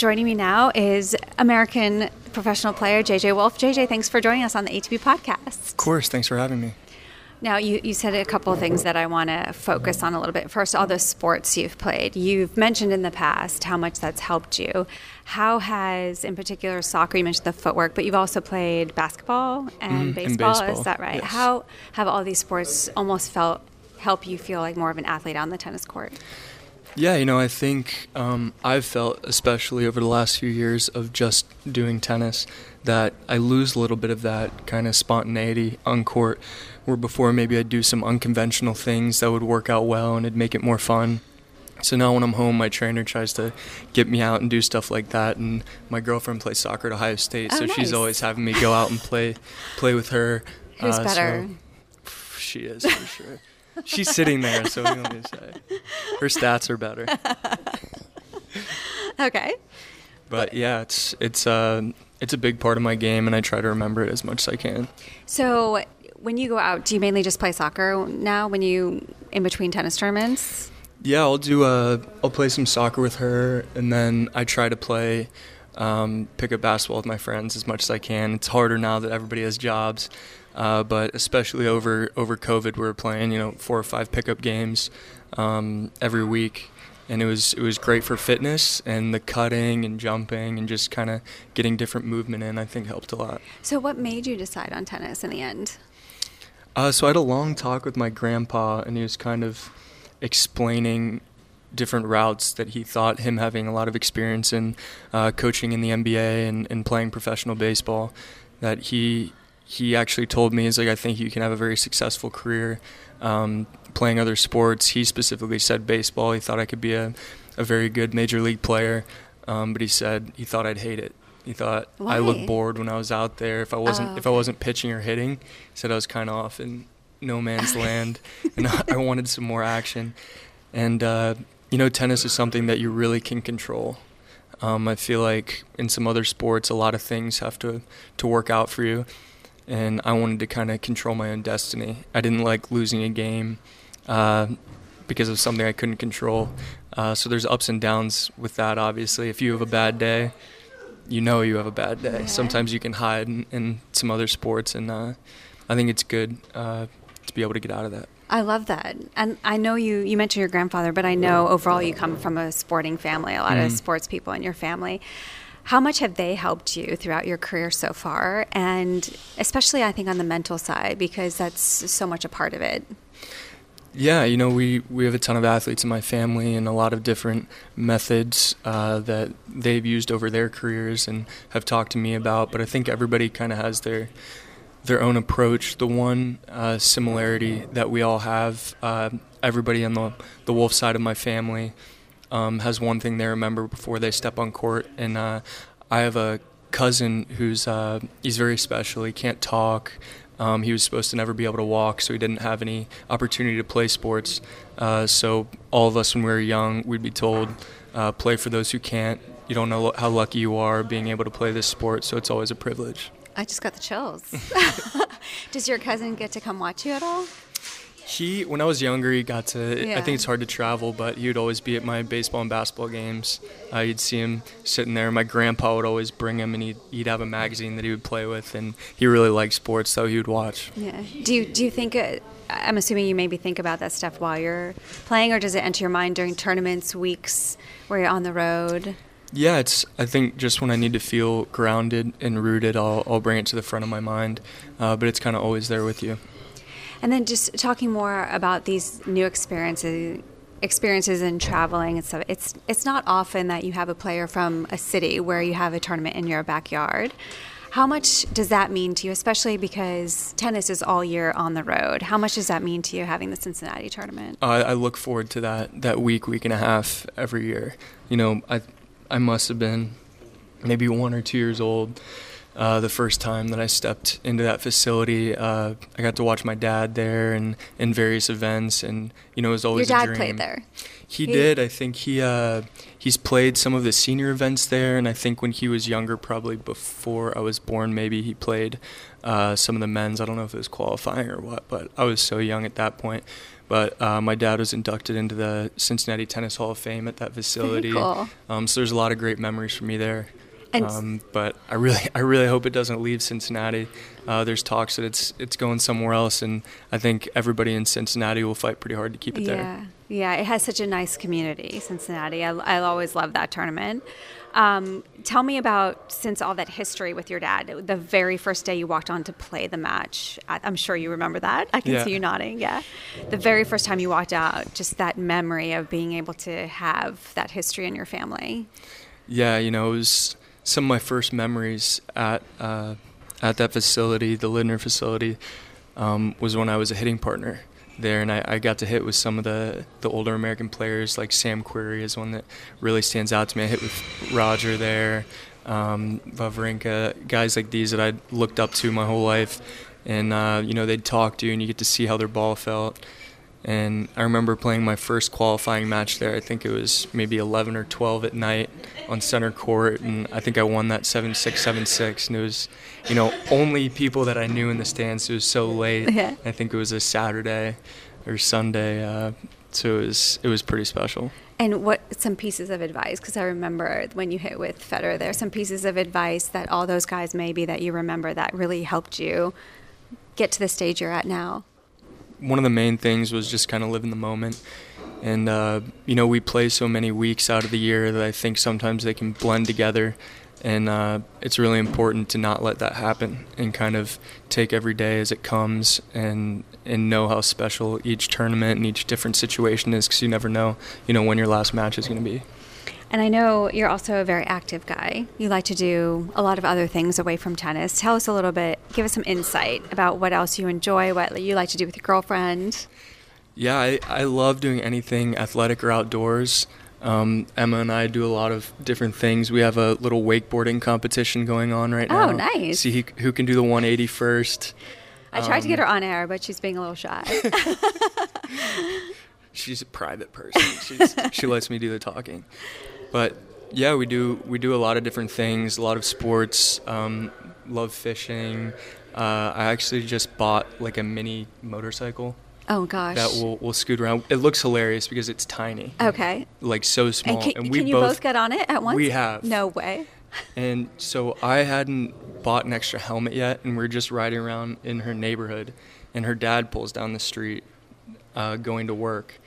joining me now is American professional player JJ Wolf. JJ, thanks for joining us on the ATP podcast. Of course, thanks for having me. Now, you, you said a couple of things that I want to focus on a little bit. First, all the sports you've played. You've mentioned in the past how much that's helped you. How has, in particular, soccer, you mentioned the footwork, but you've also played basketball and, Mm, baseball, and baseball, is that right? yes. How have all these sports almost felt help you feel like more of an athlete on the tennis court? Yeah, you know, I think um, I've felt, especially over the last few years of just doing tennis, that I lose a little bit of that kind of spontaneity on court, where before maybe I'd do some unconventional things that would work out well and it'd make it more fun. So now when I'm home, my trainer tries to get me out and do stuff like that. And my girlfriend plays soccer at Ohio State, Oh, so nice. she's always having me go out and play, play with her. Who's Uh, so- better? she is for sure. She's sitting there, so what am I gonna say? Her stats are better. Okay. But yeah, it's it's uh, it's a big part of my game, and I try to remember it as much as I can. So, when you go out, do you mainly just play soccer now when you in between tennis tournaments? Yeah, I'll do uh, I'll play some soccer with her, and then I try to play um, pick up basketball with my friends as much as I can. It's harder now that everybody has jobs, uh, but especially over over COVID, we were playing you know four or five pickup games um, every week, and it was it was great for fitness and the cutting and jumping and just kind of getting different movement in. I think helped a lot. So, what made you decide on tennis in the end? Uh, so I had a long talk with my grandpa, and he was kind of explaining different routes that he thought him having a lot of experience in uh, coaching in the NBA and, and playing professional baseball. That he he actually told me is like I think you can have a very successful career um, playing other sports. He specifically said baseball. He thought I could be a, a very good major league player, um, but he said he thought I'd hate it. He thought I looked bored when I was out there. If I wasn't Oh, if I wasn't pitching or hitting, he said I was kind of off in no man's land, and I I wanted some more action. And uh, you know, tennis is something that you really can control. Um, I feel like in some other sports, a lot of things have to to work out for you, and I wanted to kind of control my own destiny. I didn't like losing a game uh, because of something I couldn't control. Uh, so there's ups and downs with that. Obviously, if you have a bad day, you know you have a bad day. Sometimes you can hide in, in some other sports, and uh, I think it's good uh, to be able to get out of that. I love that. And I know you, you mentioned your grandfather, but I know overall you come from a sporting family, a lot of Mhm. sports people in your family. How much have they helped you throughout your career so far? And especially, I think, on the mental side, because that's so much a part of it. Yeah, you know, we, we have a ton of athletes in my family and a lot of different methods uh, that they've used over their careers and have talked to me about. But I think everybody kind of has their their own approach. The one uh, similarity that we all have, uh, everybody on the the Wolf side of my family um, has one thing they remember before they step on court, and uh, I have a cousin who's uh, he's very special. He can't talk. Um, he was supposed to never be able to walk, so he didn't have any opportunity to play sports. Uh, so all of us, when we were young, we'd be told, uh, "Play for those who can't." You don't know how lucky you are being able to play this sport, so it's always a privilege. I just got the chills. Does your cousin get to come watch you at all? He, when I was younger, he got to. Yeah. I think it's hard to travel, but he would always be at my baseball and basketball games. Uh, you'd see him sitting there. My grandpa would always bring him, and he'd, he'd have a magazine that he would play with, and he really liked sports, so he would watch. Yeah. Do you, do you think, uh, I'm assuming you maybe think about that stuff while you're playing, or does it enter your mind during tournaments, weeks where you're on the road? Yeah, it's. I think just when I need to feel grounded and rooted, I'll I'll bring it to the front of my mind. Uh, but it's kind of always there with you. And then just talking more about these new experiences experiences in traveling and stuff. It's it's not often that you have a player from a city where you have a tournament in your backyard. How much does that mean to you, especially because tennis is all year on the road? How much does that mean to you having the Cincinnati tournament? I, I look forward to that that week, week and a half every year. You know, I I must have been maybe one or two years old uh, the first time that I stepped into that facility. Uh, I got to watch my dad there and in various events, and you know, it was Your always a dad played there. He, He- did. I think he uh, he's played some of the senior events there, and I think when he was younger, probably before I was born, maybe he played uh, some of the men's. I don't know if it was qualifying or what, but I was so young at that point. But uh, my dad was inducted into the Cincinnati Tennis Hall of Fame at that facility. Very cool. Um, so there's a lot of great memories for me there. Um, but I really, I really hope it doesn't leave Cincinnati. Uh, there's talks that it's it's going somewhere else, and I think everybody in Cincinnati will fight pretty hard to keep it there. Yeah. It has such a nice community, Cincinnati. I, I always love that tournament. Um, tell me about since all that history with your dad. The very first day you walked on to play the match. I'm sure you remember that. I can Yeah. see you nodding. Yeah, the very first time you walked out, just that memory of being able to have that history in your family. Yeah, you know, it was some of my first memories at uh, at that facility, the Lindner facility, um, was when I was a hitting partner there, and I, I got to hit with some of the, the older American players, like Sam Querrey is one that really stands out to me. I hit with Roger there, um, Wawrinka, guys like these that I looked up to my whole life, and uh, you know they'd talk to you, and you get to see how their ball felt. And I remember playing my first qualifying match there. I think it was maybe 11 or 12 at night on center court, and I think I won that 7 6, 7 6. And it was, you know, only people that I knew in the stands. It was so late. Yeah. I think it was a Saturday or Sunday. Uh, so it was, it was pretty special. And what some pieces of advice? Because I remember when you hit with Federer, there are some pieces of advice that all those guys maybe that you remember that really helped you get to the stage you're at now. One of the main things was just kind of live in the moment. And, uh, you know, we play so many weeks out of the year that I think sometimes they can blend together. And uh, it's really important to not let that happen and kind of take every day as it comes and, and know how special each tournament and each different situation is because you never know, you know, when your last match is going to be. And I know you're also a very active guy. You like to do a lot of other things away from tennis. Tell us a little bit, give us some insight about what else you enjoy, what you like to do with your girlfriend. Yeah, I, I love doing anything athletic or outdoors. Um, Emma and I do a lot of different things. We have a little wakeboarding competition going on right now. Oh, nice. See who, who can do the 180 first. I tried to Um, get her on air, but she's being a little shy. She's a private person. She's, she lets me do the talking. But yeah, we do we do a lot of different things, a lot of sports. Um, love fishing. Uh, I actually just bought like a mini motorcycle oh gosh. that will will scoot around. It looks hilarious because it's tiny. okay. like so small. And can, we can you both, get on it at once? We have. No way. And so I hadn't bought an extra helmet yet, and we are just riding around in her neighborhood, and her dad pulls down the street, uh, going to work,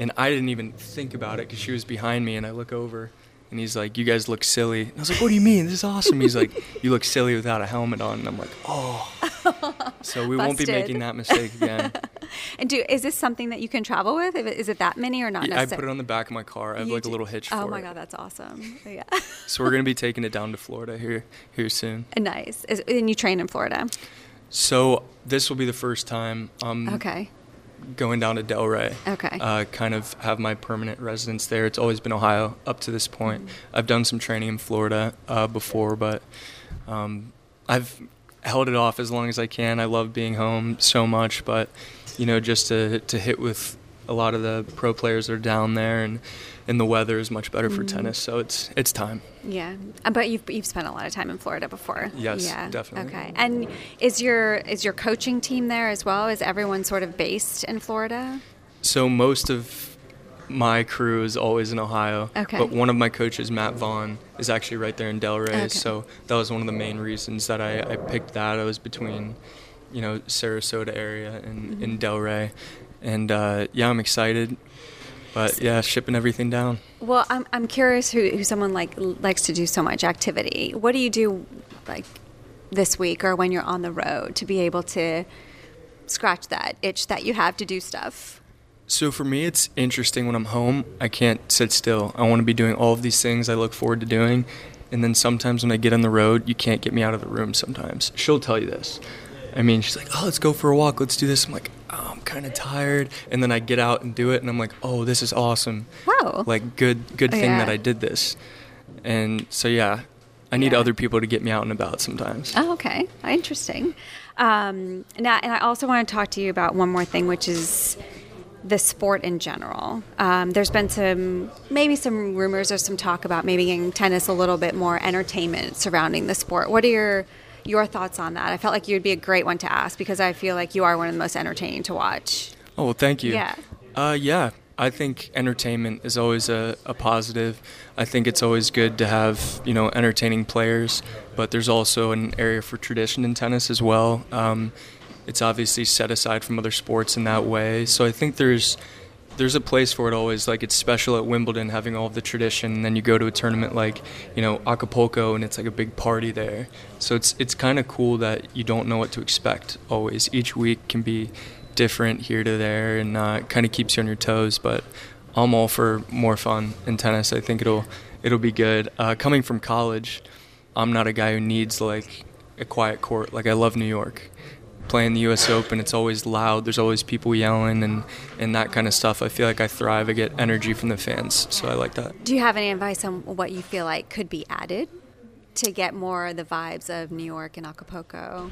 and I didn't even think about it because she was behind me, and I look over. And he's like, "You guys look silly." And I was like, "What do you mean? This is awesome." He's like, "You look silly without a helmet on." And I'm like, "Oh." So we won't be making that mistake again. And do is this something that you can travel with? Is it that many or not Yeah, I put it on the back of my car. I have You like do- a little hitch oh for it. Oh my it. god, that's awesome. Yeah. So we're gonna be taking it down to Florida here here soon. nice. Is, and you train in Florida. So this will be the first time I'm Okay. Going down to Delray. Okay. Uh, kind of have my permanent residence there. It's always been Ohio up to this point. Mm-hmm. I've done some training in Florida uh, before, but um, I've held it off as long as I can. I love being home so much, but you know, just to to hit with a lot of the pro players are down there, and and the weather is much better for Mm-hmm. tennis, so it's it's time. Yeah, Uh, but you've you've spent a lot of time in Florida before. Yes, yeah. definitely. Okay, and is your is your coaching team there as well? Is everyone sort of based in Florida? So most of my crew is always in Ohio. Okay. But one of my coaches, Matt Vaughn, is actually right there in Delray. Okay. So that was one of the main reasons that I, I picked that. I was between, you know, Sarasota area and, Mm-hmm. and Delray. And uh, yeah, I'm excited. But yeah, shipping everything down. Well, I'm I'm curious who, who someone like likes to do so much activity. What do you do like this week or when you're on the road to be able to scratch that itch that you have to do stuff? So for me, it's interesting when I'm home. I can't sit still. I want to be doing all of these things I look forward to doing. And then sometimes when I get on the road, you can't get me out of the room sometimes. She'll tell you this. I mean, she's like, oh, let's go for a walk. Let's do this. I'm like, oh, I'm kind of tired. And then I get out and do it. And I'm like, oh, this is awesome. Wow. Like, good, good thing Yeah. that I did this. And so, yeah, I need Yeah. other people to get me out and about sometimes. Oh, okay. Interesting. Um, now, and I also want to talk to you about one more thing, which is the sport in general. Um, there's been some, maybe some rumors or some talk about maybe getting tennis a little bit more entertainment surrounding the sport. What are your your thoughts on that? I felt like you'd be a great one to ask because I feel like you are one of the most entertaining to watch. Oh, well, thank you. Yeah. Uh, yeah. I think entertainment is always a, a positive. I think it's always good to have you know entertaining players, but there's also an area for tradition in tennis as well. Um, it's obviously set aside from other sports in that way. So I think there's there's a place for it always. Like it's special at Wimbledon having all of the tradition, and then you go to a tournament like you know Acapulco, and it's like a big party there. So it's it's kind of cool that you don't know what to expect always. Each week can be different here to there, and uh, kind of keeps you on your toes. But I'm all for more fun in tennis. I think it'll it'll be good. Uh, coming from college, I'm not a guy who needs like a quiet court. Like I love New York. Playing the U.S. Open, it's always loud. There's always people yelling and, and that kind of stuff. I feel like I thrive. I get energy from the fans, so I like that. Do you have any advice on what you feel like could be added to get more of the vibes of New York and Acapulco?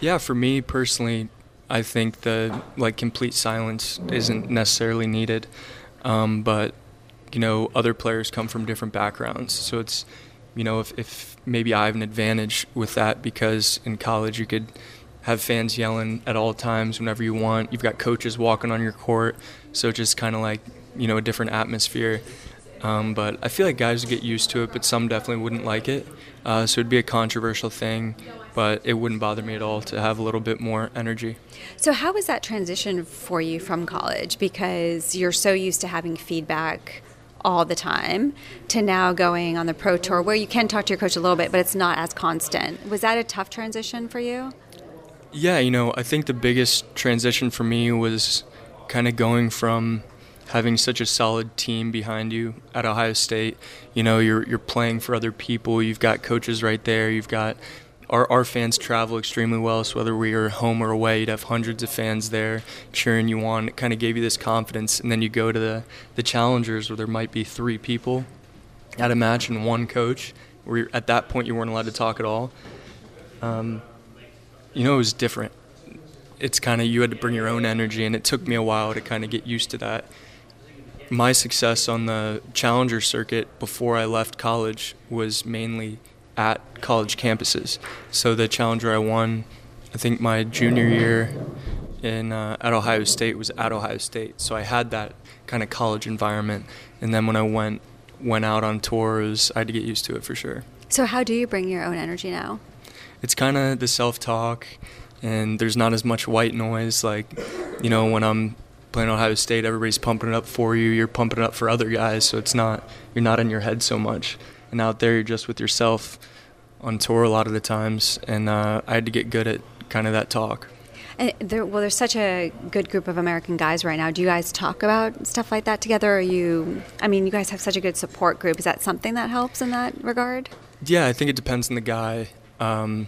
Yeah, for me personally, I think the like complete silence isn't necessarily needed, um, but you know other players come from different backgrounds, so it's you know if, if maybe I have an advantage with that because in college you could have fans yelling at all times whenever you want. You've got coaches walking on your court, so just kind of like you know a different atmosphere. Um, but I feel like guys would get used to it, but some definitely wouldn't like it. Uh, so it'd be a controversial thing, but it wouldn't bother me at all to have a little bit more energy. So, how was that transition for you from college? Because you're so used to having feedback all the time to now going on the pro tour where you can talk to your coach a little bit, but it's not as constant. Was that a tough transition for you? Yeah, you know, I think the biggest transition for me was kind of going from having such a solid team behind you at Ohio State. You know, you're you're playing for other people. You've got coaches right there. You've got our, our fans travel extremely well. So whether we are home or away, you'd have hundreds of fans there cheering you on. It kind of gave you this confidence. And then you go to the the challengers where there might be three people at a match and one coach. Where at that point you weren't allowed to talk at all. Um, you know, it was different. It's kind of you had to bring your own energy, and it took me a while to kind of get used to that my success on the challenger circuit before I left college was mainly at college campuses. So the challenger I won, I think my junior year in uh, at Ohio State was at Ohio State. So I had that kind of college environment, and then when I went went out on tours, I had to get used to it for sure. So how do you bring your own energy now? It's kind of the self talk, and there's not as much white noise. Like, you know, when I'm playing Ohio State, everybody's pumping it up for you. You're pumping it up for other guys, so it's not you're not in your head so much. And out there, you're just with yourself on tour a lot of the times. And uh, I had to get good at kind of that talk. And there, well, there's such a good group of American guys right now. Do you guys talk about stuff like that together? Or you, I mean, you guys have such a good support group. Is that something that helps in that regard? Yeah, I think it depends on the guy. Um,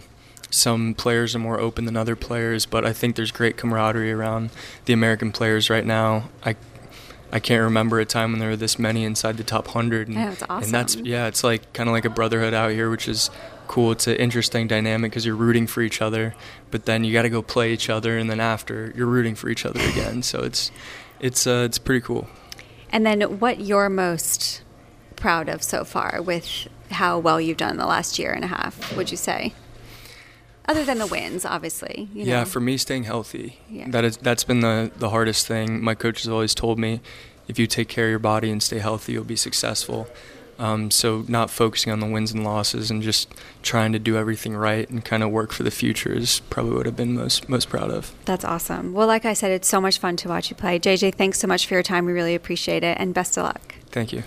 some players are more open than other players, but I think there's great camaraderie around the American players right now. I I can't remember a time when there were this many inside the top hundred, and, yeah, that's awesome. and that's yeah, it's like kind of like a brotherhood out here, which is cool. It's an interesting dynamic because you're rooting for each other, but then you got to go play each other, and then after you're rooting for each other again. So it's it's uh, it's pretty cool. And then, what you're most proud of so far with how well you've done in the last year and a half? Would you say? other than the wins, obviously. You know. Yeah, for me, staying healthy. Yeah. That is that's been the the hardest thing. My coach has always told me, if you take care of your body and stay healthy, you'll be successful. Um, so not focusing on the wins and losses and just trying to do everything right and kind of work for the future is probably what I've been most most proud of. That's awesome. Well, like I said, it's so much fun to watch you play. JJ, thanks so much for your time. We really appreciate it, and best of luck. Thank you.